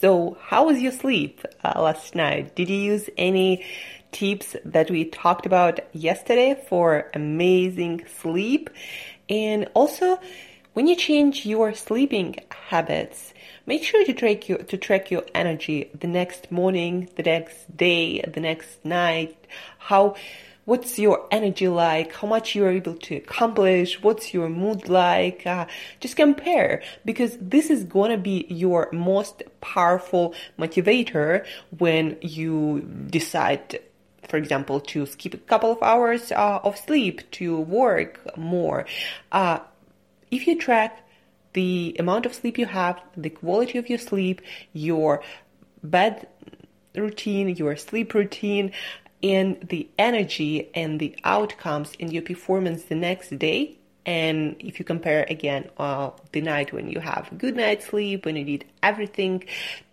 so how was your sleep uh, last night? Did you use any tips that we talked about yesterday for amazing sleep? And also, when you change your sleeping habits, make sure to track your to track your energy the next morning, the next day, the next night. How what's your energy like, how much you're able to accomplish, what's your mood like. Uh, just compare because this is to be your most powerful motivator when you decide for example, to skip a couple of hours uh, of sleep to work more. Uh, if you track the amount of sleep you have, the quality of your sleep, your bed routine, your sleep routine, and the energy and the outcomes in your performance the next day. And if you compare again uh, the night when you have a good night's sleep when you did everything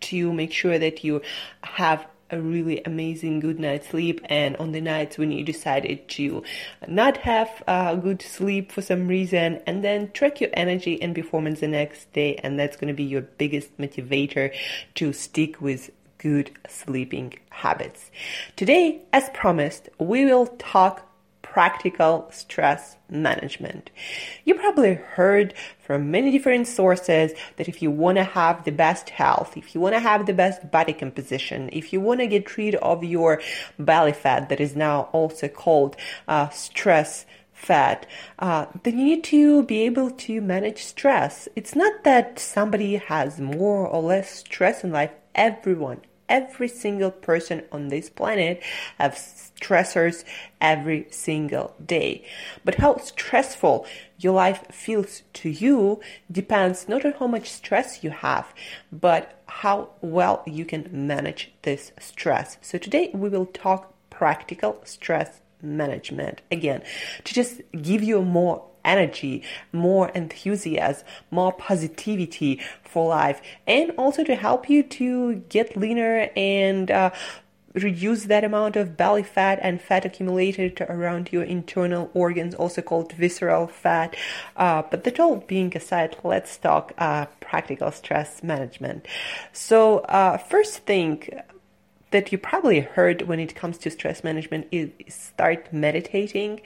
to make sure that you have a really amazing good night's sleep and on the nights when you decided to not have a good sleep for some reason and then track your energy and performance the next day and that's going to be your biggest motivator to stick with good sleeping habits. Today, as promised, we will talk practical stress management. You probably heard from many different sources that if you want to have the best health, if you want to have the best body composition, if you want to get rid of your belly fat that is now also called uh, stress fat, uh, then you need to be able to manage stress. It's not that somebody has more or less stress in life everyone, every single person on this planet have stressors every single day. But how stressful your life feels to you depends not on how much stress you have, but how well you can manage this stress. So today we will talk practical stress management again to just give you a more energy, more enthusiasm, more positivity for life, and also to help you to get leaner and uh, reduce that amount of belly fat and fat accumulated around your internal organs, also called visceral fat. Uh, but that all being aside, let's talk uh, practical stress management. So, uh, first thing that you probably heard when it comes to stress management is start meditating.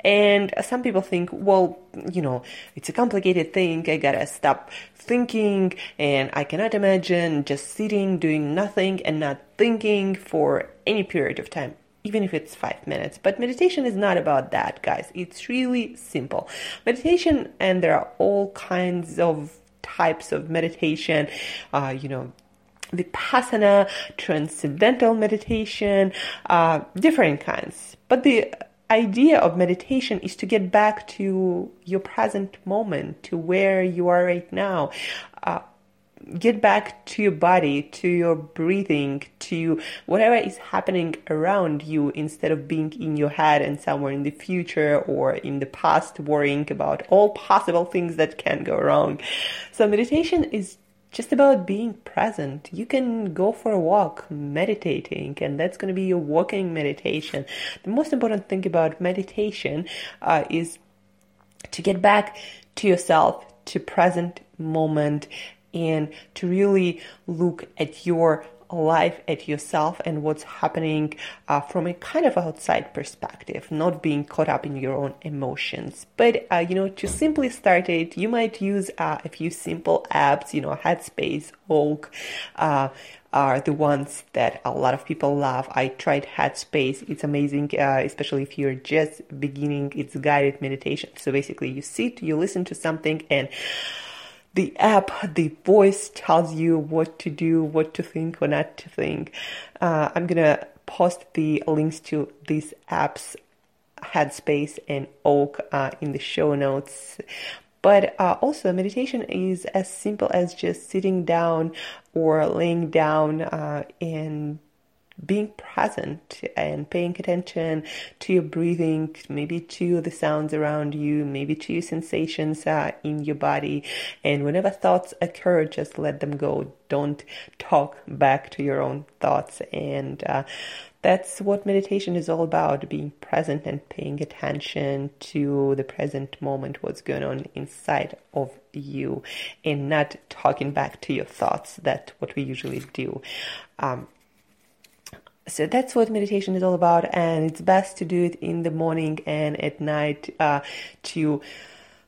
And some people think, well, you know, it's a complicated thing. I gotta stop thinking and I cannot imagine just sitting, doing nothing and not thinking for any period of time even if it's five minutes. But meditation is not about that, guys. It's really simple. Meditation, and there are all kinds of types of meditation, uh, you know, vipassana, transcendental meditation, uh, different kinds. But the idea of meditation is to get back to your present moment, to where you are right now. Uh, get back to your body, to your breathing, to whatever is happening around you instead of being in your head and somewhere in the future or in the past worrying about all possible things that can go wrong. So meditation is just about being present. You can go for a walk meditating, and that's going to be your walking meditation. The most important thing about meditation uh, is to get back to yourself, to present moment, and to really look at your life at yourself and what's happening uh, from a kind of outside perspective, not being caught up in your own emotions. But, uh, you know, to simply start it, you might use uh, a few simple apps, you know, Headspace, Oak, uh, are the ones that a lot of people love. I tried Headspace. It's amazing, uh, especially if you're just beginning. It's guided meditation. So basically you sit, you listen to something and the app, the voice tells you what to do, what to think, what not to think. Uh, I'm gonna post the links to these apps, Headspace and Oak, uh, in the show notes. But uh, also, meditation is as simple as just sitting down or laying down uh, and being present and paying attention to your breathing, maybe to the sounds around you, maybe to your sensations uh, in your body. And whenever thoughts occur, just let them go. Don't talk back to your own thoughts. And uh, that's what meditation is all about being present and paying attention to the present moment, what's going on inside of you, and not talking back to your thoughts. That's what we usually do. Um, so that's what meditation is all about and it's best to do it in the morning and at night uh, to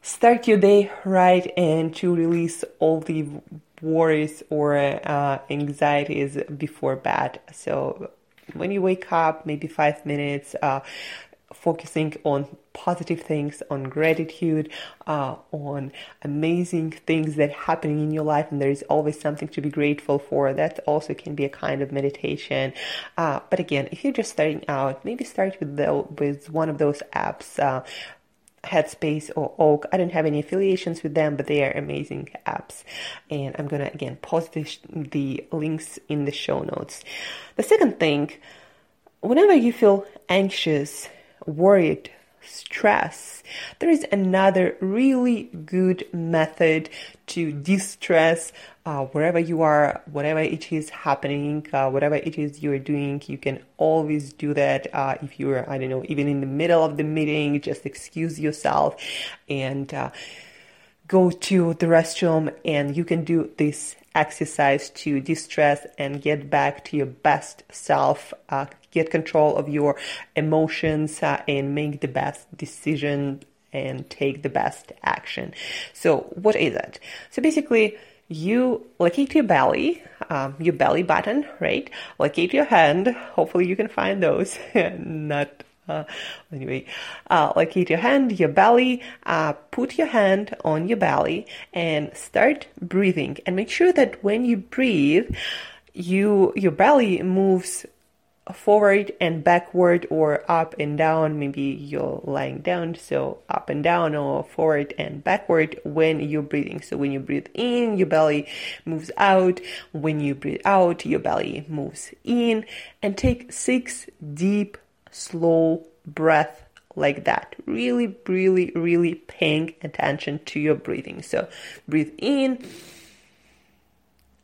start your day right and to release all the worries or uh, anxieties before bed. So when you wake up maybe five minutes uh, focusing on positive things, on gratitude, uh, on amazing things that happening in your life, and there is always something to be grateful for. That also can be a kind of meditation. Uh, but again, if you're just starting out, maybe start with the, with one of those apps. Uh, Headspace or Oak. I don't have any affiliations with them, but they are amazing apps. And I'm gonna again post the, the links in the show notes. The second thing, whenever you feel anxious, worried, stress. There is another really good method to distress uh, wherever you are, whatever it is happening, uh, whatever it is you're doing. You can always do that. Uh, if you're, I don't know, even in the middle of the meeting, just excuse yourself and uh, go to the restroom, and you can do this exercise to distress and get back to your best self, uh, get control of your emotions, uh, and make the best decision and take the best action. So, what is it? So, basically, you locate your belly, um, your belly button, right? Locate your hand. Hopefully, you can find those. Not uh, anyway, uh, locate your hand, your belly, uh, put your hand on your belly and start breathing. And make sure that when you breathe, you your belly moves forward and backward or up and down. Maybe you're lying down, so up and down or forward and backward when you're breathing. So when you breathe in, your belly moves out. When you breathe out, your belly moves in. And take six deep, slow breath like that. Really, really, really paying attention to your breathing. So breathe in,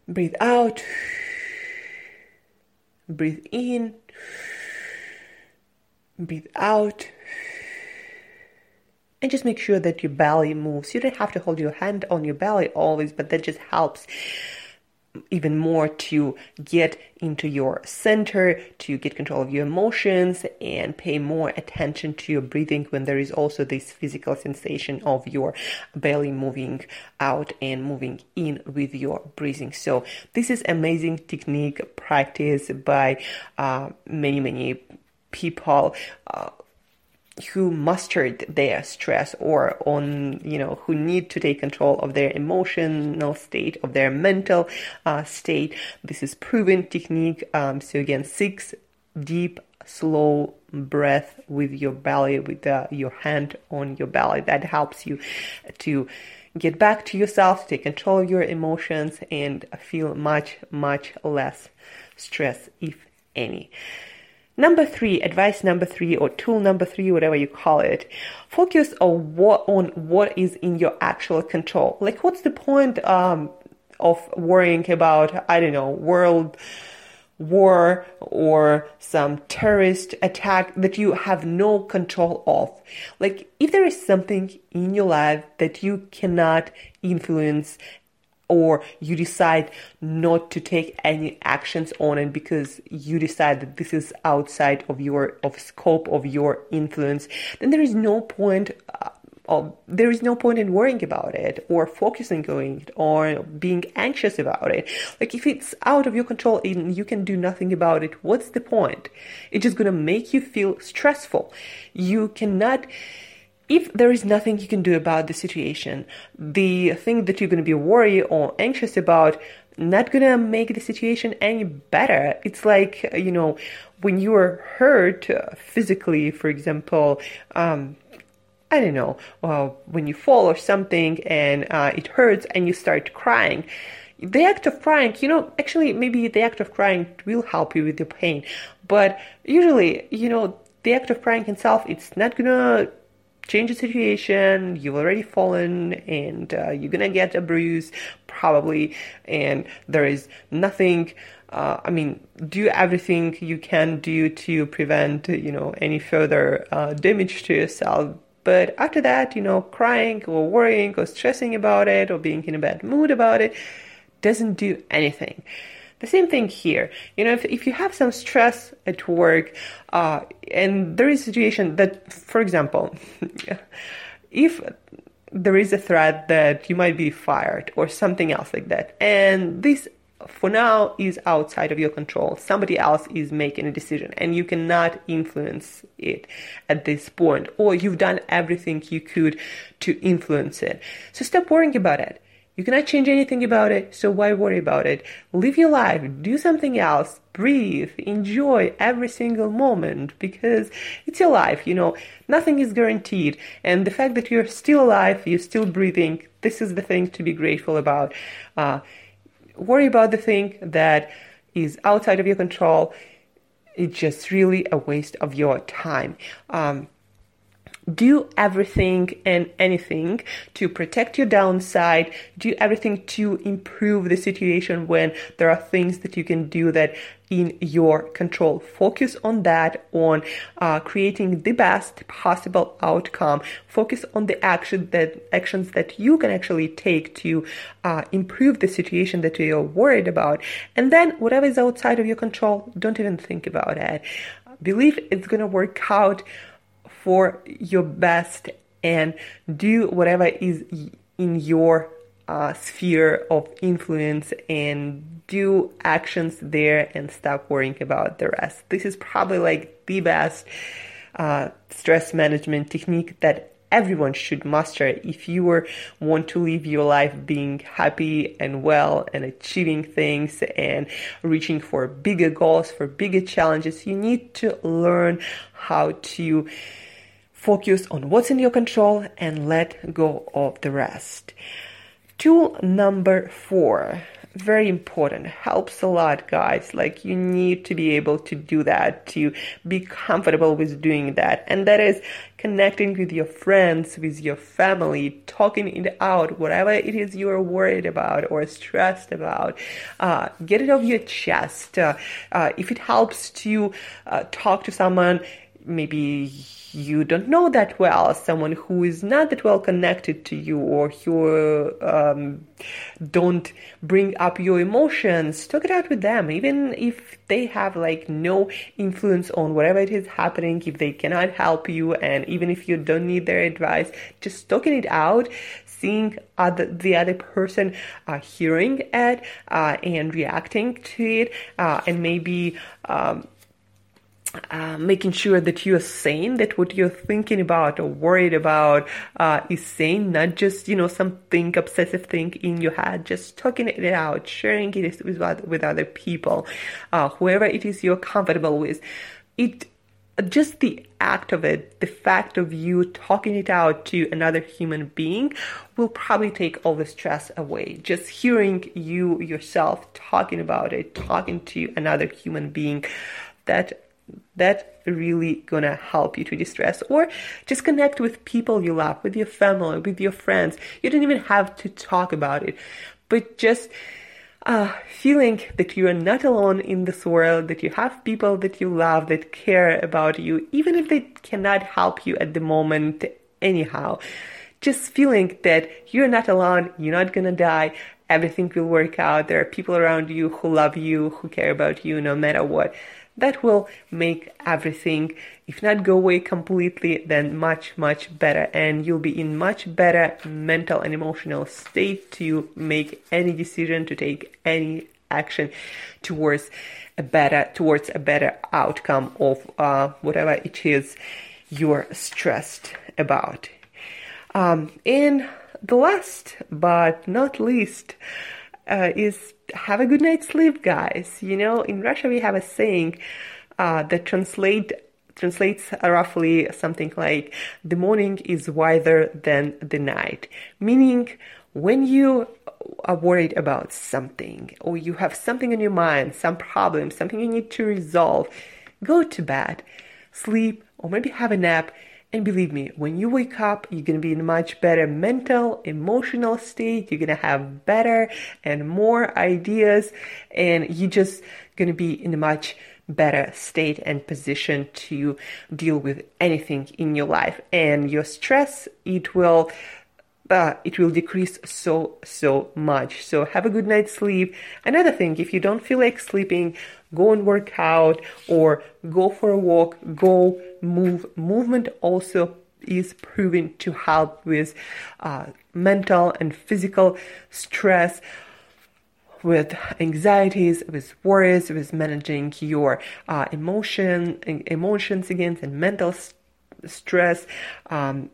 breathe out Breathe in, breathe out, and just make sure that your belly moves. You don't have to hold your hand on your belly always, but that just helps even more to get into your center, to get control of your emotions, and pay more attention to your breathing when there is also this physical sensation of your belly moving out and moving in with your breathing. So, this is amazing technique practiced by uh, many, many people. Uh, who mastered their stress or on you know who need to take control of their emotional state of their mental uh, state. This is proven technique um, so again six deep slow breath with your belly with uh, your hand on your belly. That helps you to get back to yourself take control of your emotions and feel much much less stress if any Number three, advice number three, or tool number three, whatever you call it, focus on what on what is in your actual control. Like, what's the point um, of worrying about, I don't know, world war or some terrorist attack that you have no control of. Like, if there is something in your life that you cannot influence or you decide not to take any actions on it because you decide that this is outside of your of scope of your influence then there is no point uh, of, there is no point in worrying about it or focusing on it or being anxious about it. Like if it's out of your control and you can do nothing about it, what's the point? It's just gonna make you feel stressful. You cannot if there is nothing you can do about the situation, the thing that you're going to be worried or anxious about not going to make the situation any better. It's like, you know, when you are hurt physically, for example, um, I don't know, well, when you fall or something and uh, it hurts and you start crying. The act of crying, you know, actually, maybe the act of crying will help you with your pain, but usually, you know, the act of crying itself, it's not gonna change the situation. You've already fallen and uh, you're gonna get a bruise probably, and there is nothing. Uh, I mean, do everything you can do to prevent, you know, any further uh, damage to yourself. But after that, you know, crying or worrying or stressing about it or being in a bad mood about it doesn't do anything. The same thing here. You know, if, if you have some stress at work, uh, and there is a situation that, for example, if there is a threat that you might be fired or something else like that, and this for now is outside of your control. Somebody else is making a decision and you cannot influence it at this point, or you've done everything you could to influence it. So stop worrying about it. You cannot change anything about it, so why worry about it? Live your life, do something else, breathe, enjoy every single moment because it's your life, you know, nothing is guaranteed. And the fact that you're still alive, you're still breathing, this is the thing to be grateful about. Uh, worry about the thing that is outside of your control. It's just really a waste of your time. Um, do everything and anything to protect your downside, do everything to improve the situation when there are things that you can do that in your control. Focus on that, on uh, creating the best possible outcome. Focus on the action that actions that you can actually take to uh, improve the situation that you're worried about. And then whatever is outside of your control, don't even think about it. Believe it's gonna work out for your best and do whatever is in your uh, sphere of influence and do actions there and stop worrying about the rest. This is probably like the best uh, stress management technique that everyone should master if you were, want to live your life being happy and well and achieving things and reaching for bigger goals, for bigger challenges. You need to learn how to focus on what's in your control and let go of the rest. Tool number four, very important, helps a lot, guys. Like, you need to be able to do that, to be comfortable with doing that. And that is connecting with your friends, with your family, talking it out, whatever it is you are worried about or stressed about. Uh, get it off your chest. Uh, uh, if it helps to uh, talk to someone, maybe you don't know that well, someone who is not that well connected to you or who um, don't bring up your emotions, talk it out with them. Even if they have like no influence on whatever it is happening, if they cannot help you, and even if you don't need their advice, just talking it out, seeing other, the other person uh, hearing it uh, and reacting to it, uh, and maybe um, uh, making sure that you're sane, that what you're thinking about or worried about uh, is sane, not just, you know, something obsessive thing in your head, just talking it out, sharing it with, with other people, uh, whoever it is you're comfortable with. It, just the act of it, the fact of you talking it out to another human being will probably take all the stress away. Just hearing you yourself talking about it, talking to another human being, that that really gonna help you to distress or just connect with people you love with your family with your friends. You don't even have to talk about it but just uh, feeling that you are not alone in this world, that you have people that you love, that care about you, even if they cannot help you at the moment anyhow. Just feeling that you're not alone, you're not gonna die, everything will work out, there are people around you who love you, who care about you no matter what that will make everything, if not go away completely, then much, much better. And you'll be in much better mental and emotional state to make any decision, to take any action towards a better, towards a better outcome of uh, whatever it is you're stressed about. Um, and the last but not least uh, is have a good night's sleep, guys. You know, in Russia we have a saying uh, that translate translates roughly something like the morning is wiser than the night, meaning when you are worried about something or you have something on your mind, some problem, something you need to resolve, go to bed, sleep, or maybe have a nap and believe me, when you wake up, you're going to be in a much better mental, emotional state. You're going to have better and more ideas, and you're just going to be in a much better state and position to deal with anything in your life. And your stress, it will uh, it will decrease so so much so have a good night's sleep another thing if you don't feel like sleeping go and work out or go for a walk go move movement also is proven to help with uh, mental and physical stress with anxieties, with worries, with managing your uh, emotion, emotions again, and mental st- stress, um,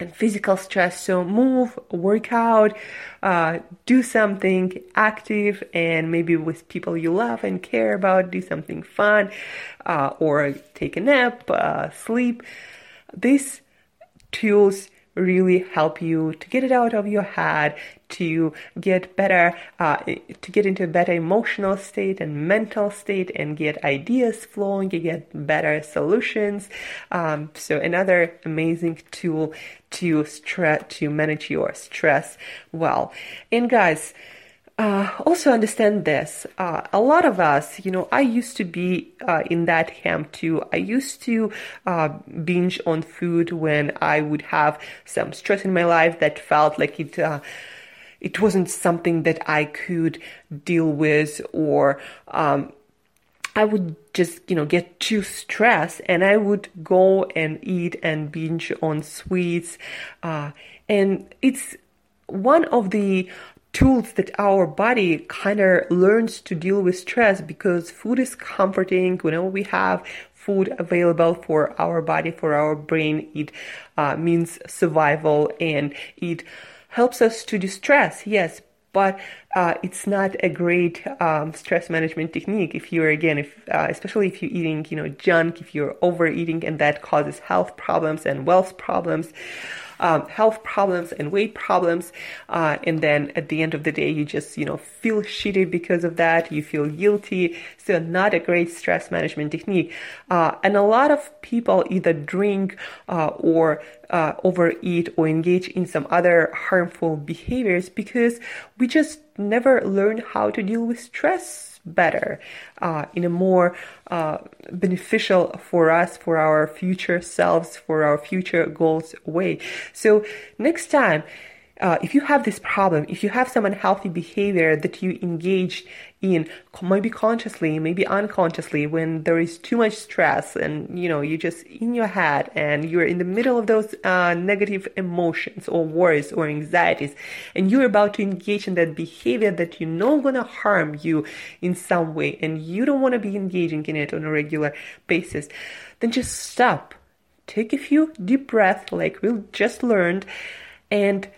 and physical stress. So move, work out, uh, do something active, and maybe with people you love and care about, do something fun, uh, or take a nap, uh, sleep. These tools really help you to get it out of your head, to get better, uh, to get into a better emotional state and mental state and get ideas flowing, you get better solutions. Um, so another amazing tool to stress, to manage your stress well. And guys, uh, also understand this. Uh, a lot of us, you know, I used to be uh, in that camp too. I used to uh, binge on food when I would have some stress in my life that felt like it. It wasn't something that I could deal with, or um, I would just, you know, get too stressed, and I would go and eat and binge on sweets, uh, and it's one of the tools that our body kind of learns to deal with stress because food is comforting. Whenever we have food available for our body for our brain it uh, means survival and it helps us to distress yes but uh, it's not a great um, stress management technique if you're again if uh, especially if you're eating you know junk if you're overeating and that causes health problems and wealth problems um, health problems and weight problems. Uh, and then at the end of the day, you just, you know, feel shitty because of that. You feel guilty. So not a great stress management technique. Uh, and a lot of people either drink uh, or uh, overeat or engage in some other harmful behaviors because we just never learn how to deal with stress better, uh, in a more uh, beneficial for us, for our future selves, for our future goals way. So next time, uh, if you have this problem, if you have some unhealthy behavior that you engage in, maybe consciously, maybe unconsciously, when there is too much stress and you know you're just in your head and you're in the middle of those uh, negative emotions or worries or anxieties, and you're about to engage in that behavior that you know gonna harm you in some way, and you don't want to be engaging in it on a regular basis, then just stop, take a few deep breaths, like we just learned, and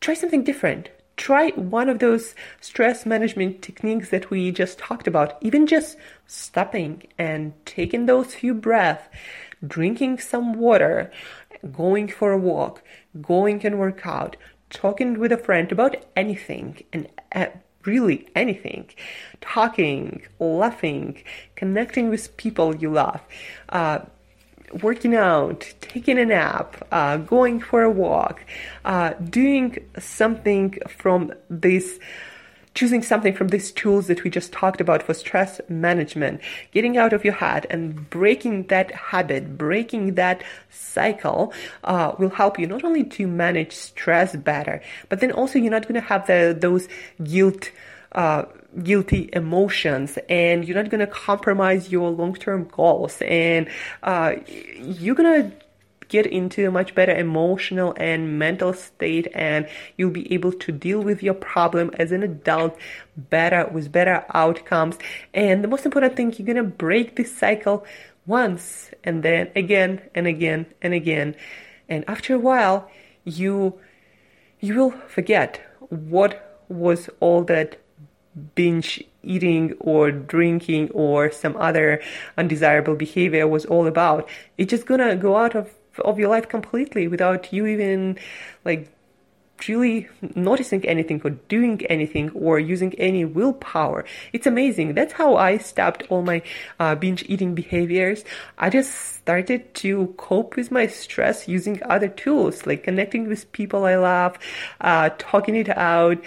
try something different. Try one of those stress management techniques that we just talked about, even just stopping and taking those few breaths, drinking some water, going for a walk, going and work out, talking with a friend about anything and uh, really anything, talking, laughing, connecting with people you love. Uh, working out, taking a nap, uh, going for a walk, uh, doing something from this choosing something from these tools that we just talked about for stress management, getting out of your head and breaking that habit, breaking that cycle uh, will help you not only to manage stress better, but then also you're not going to have the, those guilt. Uh, guilty emotions and you're not going to compromise your long-term goals and uh, you're going to get into a much better emotional and mental state and you'll be able to deal with your problem as an adult better with better outcomes. And the most important thing you're going to break this cycle once and then again and again and again. And after a while you you will forget what was all that binge eating or drinking or some other undesirable behavior was all about. It's just gonna go out of of your life completely without you even like truly noticing anything or doing anything or using any willpower. It's amazing. That's how I stopped all my uh, binge eating behaviors. I just started to cope with my stress using other tools like connecting with people I love, uh, talking it out,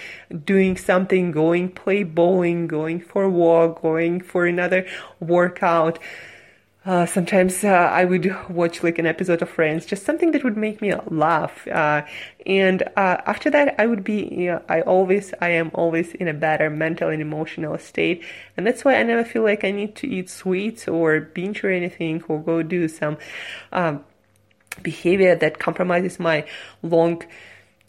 doing something, going play bowling, going for a walk, going for another workout. Uh, sometimes uh, I would watch like an episode of Friends, just something that would make me laugh. Uh, and uh, after that, I would be, you know, I always, I am always in a better mental and emotional state. And that's why I never feel like I need to eat sweets or binge or anything or go do some um, behavior that compromises my long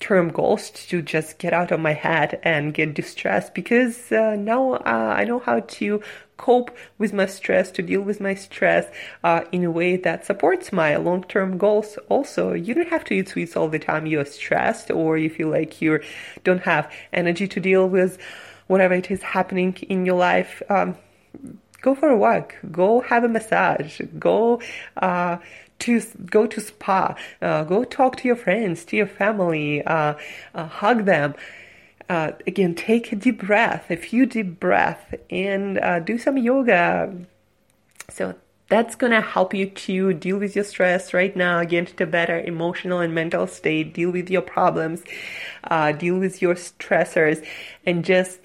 term goals to just get out of my head and get distressed because uh, now uh, I know how to cope with my stress, to deal with my stress uh, in a way that supports my long term goals. Also, you don't have to eat sweets all the time you're stressed or you feel like you don't have energy to deal with whatever it is happening in your life. Um, go for a walk, go have a massage, go uh, to go to spa, uh, go talk to your friends, to your family, uh, uh, hug them. Uh, again, take a deep breath, a few deep breaths, and uh, do some yoga. So that's gonna help you to deal with your stress right now, get into a better emotional and mental state, deal with your problems, uh, deal with your stressors, and just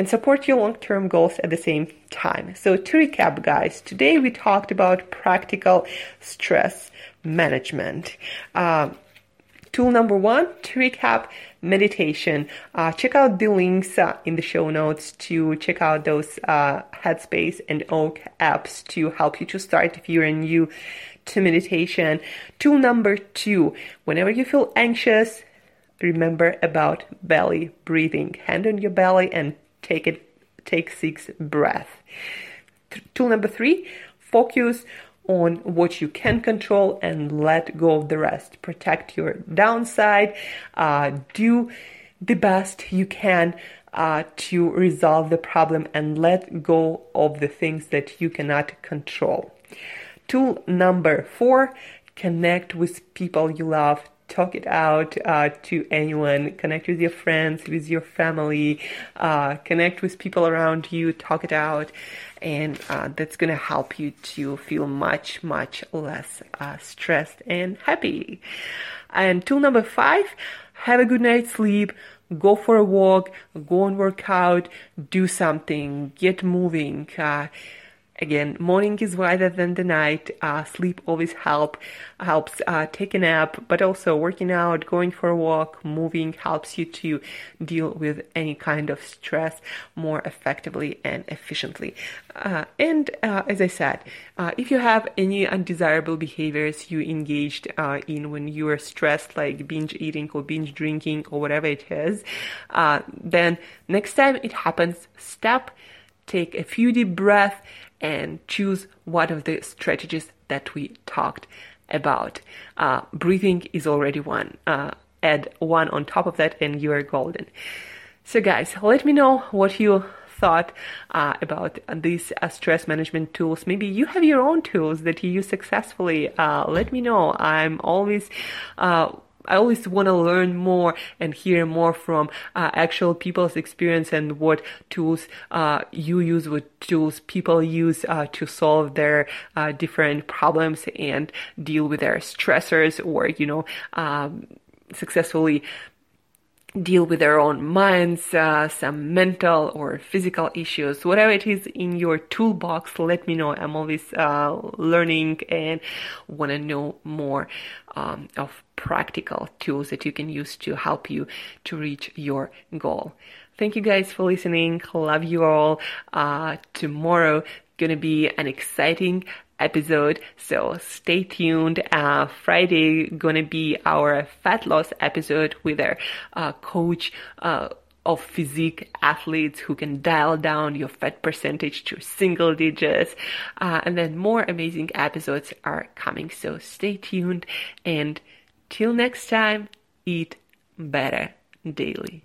and support your long term goals at the same time. So, to recap, guys, today we talked about practical stress management. Uh, tool number one, to recap, meditation. Uh, check out the links uh, in the show notes to check out those uh, Headspace and Oak apps to help you to start if you're new to meditation. Tool number two, whenever you feel anxious, remember about belly breathing. Hand on your belly and take it take six breaths. Tool number three, focus on what you can control and let go of the rest. Protect your downside. Uh, do the best you can uh, to resolve the problem and let go of the things that you cannot control. Tool number four, connect with people you love talk it out uh, to anyone. Connect with your friends, with your family, uh, connect with people around you, talk it out. And uh, that's going to help you to feel much, much less uh, stressed and happy. And tool number five, have a good night's sleep. Go for a walk, go and work out, do something, get moving. Again, morning is wider than the night. Uh, sleep always help helps. Uh, take a nap, but also working out, going for a walk, moving helps you to deal with any kind of stress more effectively and efficiently. Uh, and uh, as I said, uh, if you have any undesirable behaviors you engaged uh, in when you are stressed, like binge eating or binge drinking or whatever it is, then next time it happens, stop, take a few deep breaths and choose one of the strategies that we talked about. Uh, breathing is already one. Uh, add one on top of that, and you are golden. So, guys, let me know what you thought uh, about these uh, stress management tools. Maybe you have your own tools that you use successfully. Uh, let me know. I'm always uh, I always want to learn more and hear more from uh, actual people's experience and what tools uh, you use, what tools people use uh, to solve their uh, different problems and deal with their stressors or, you know, um, successfully deal with their own minds, uh, some mental or physical issues, whatever it is in your toolbox, let me know. I'm always uh, learning and want to know more um, of practical tools that you can use to help you to reach your goal. Thank you guys for listening. Love you all. Uh, tomorrow gonna be an exciting episode. So stay tuned. Uh, Friday gonna be our fat loss episode with our uh, coach. Uh, of physique athletes who can dial down your fat percentage to single digits. Uh, and then more amazing episodes are coming. So stay tuned and till next time, eat better daily.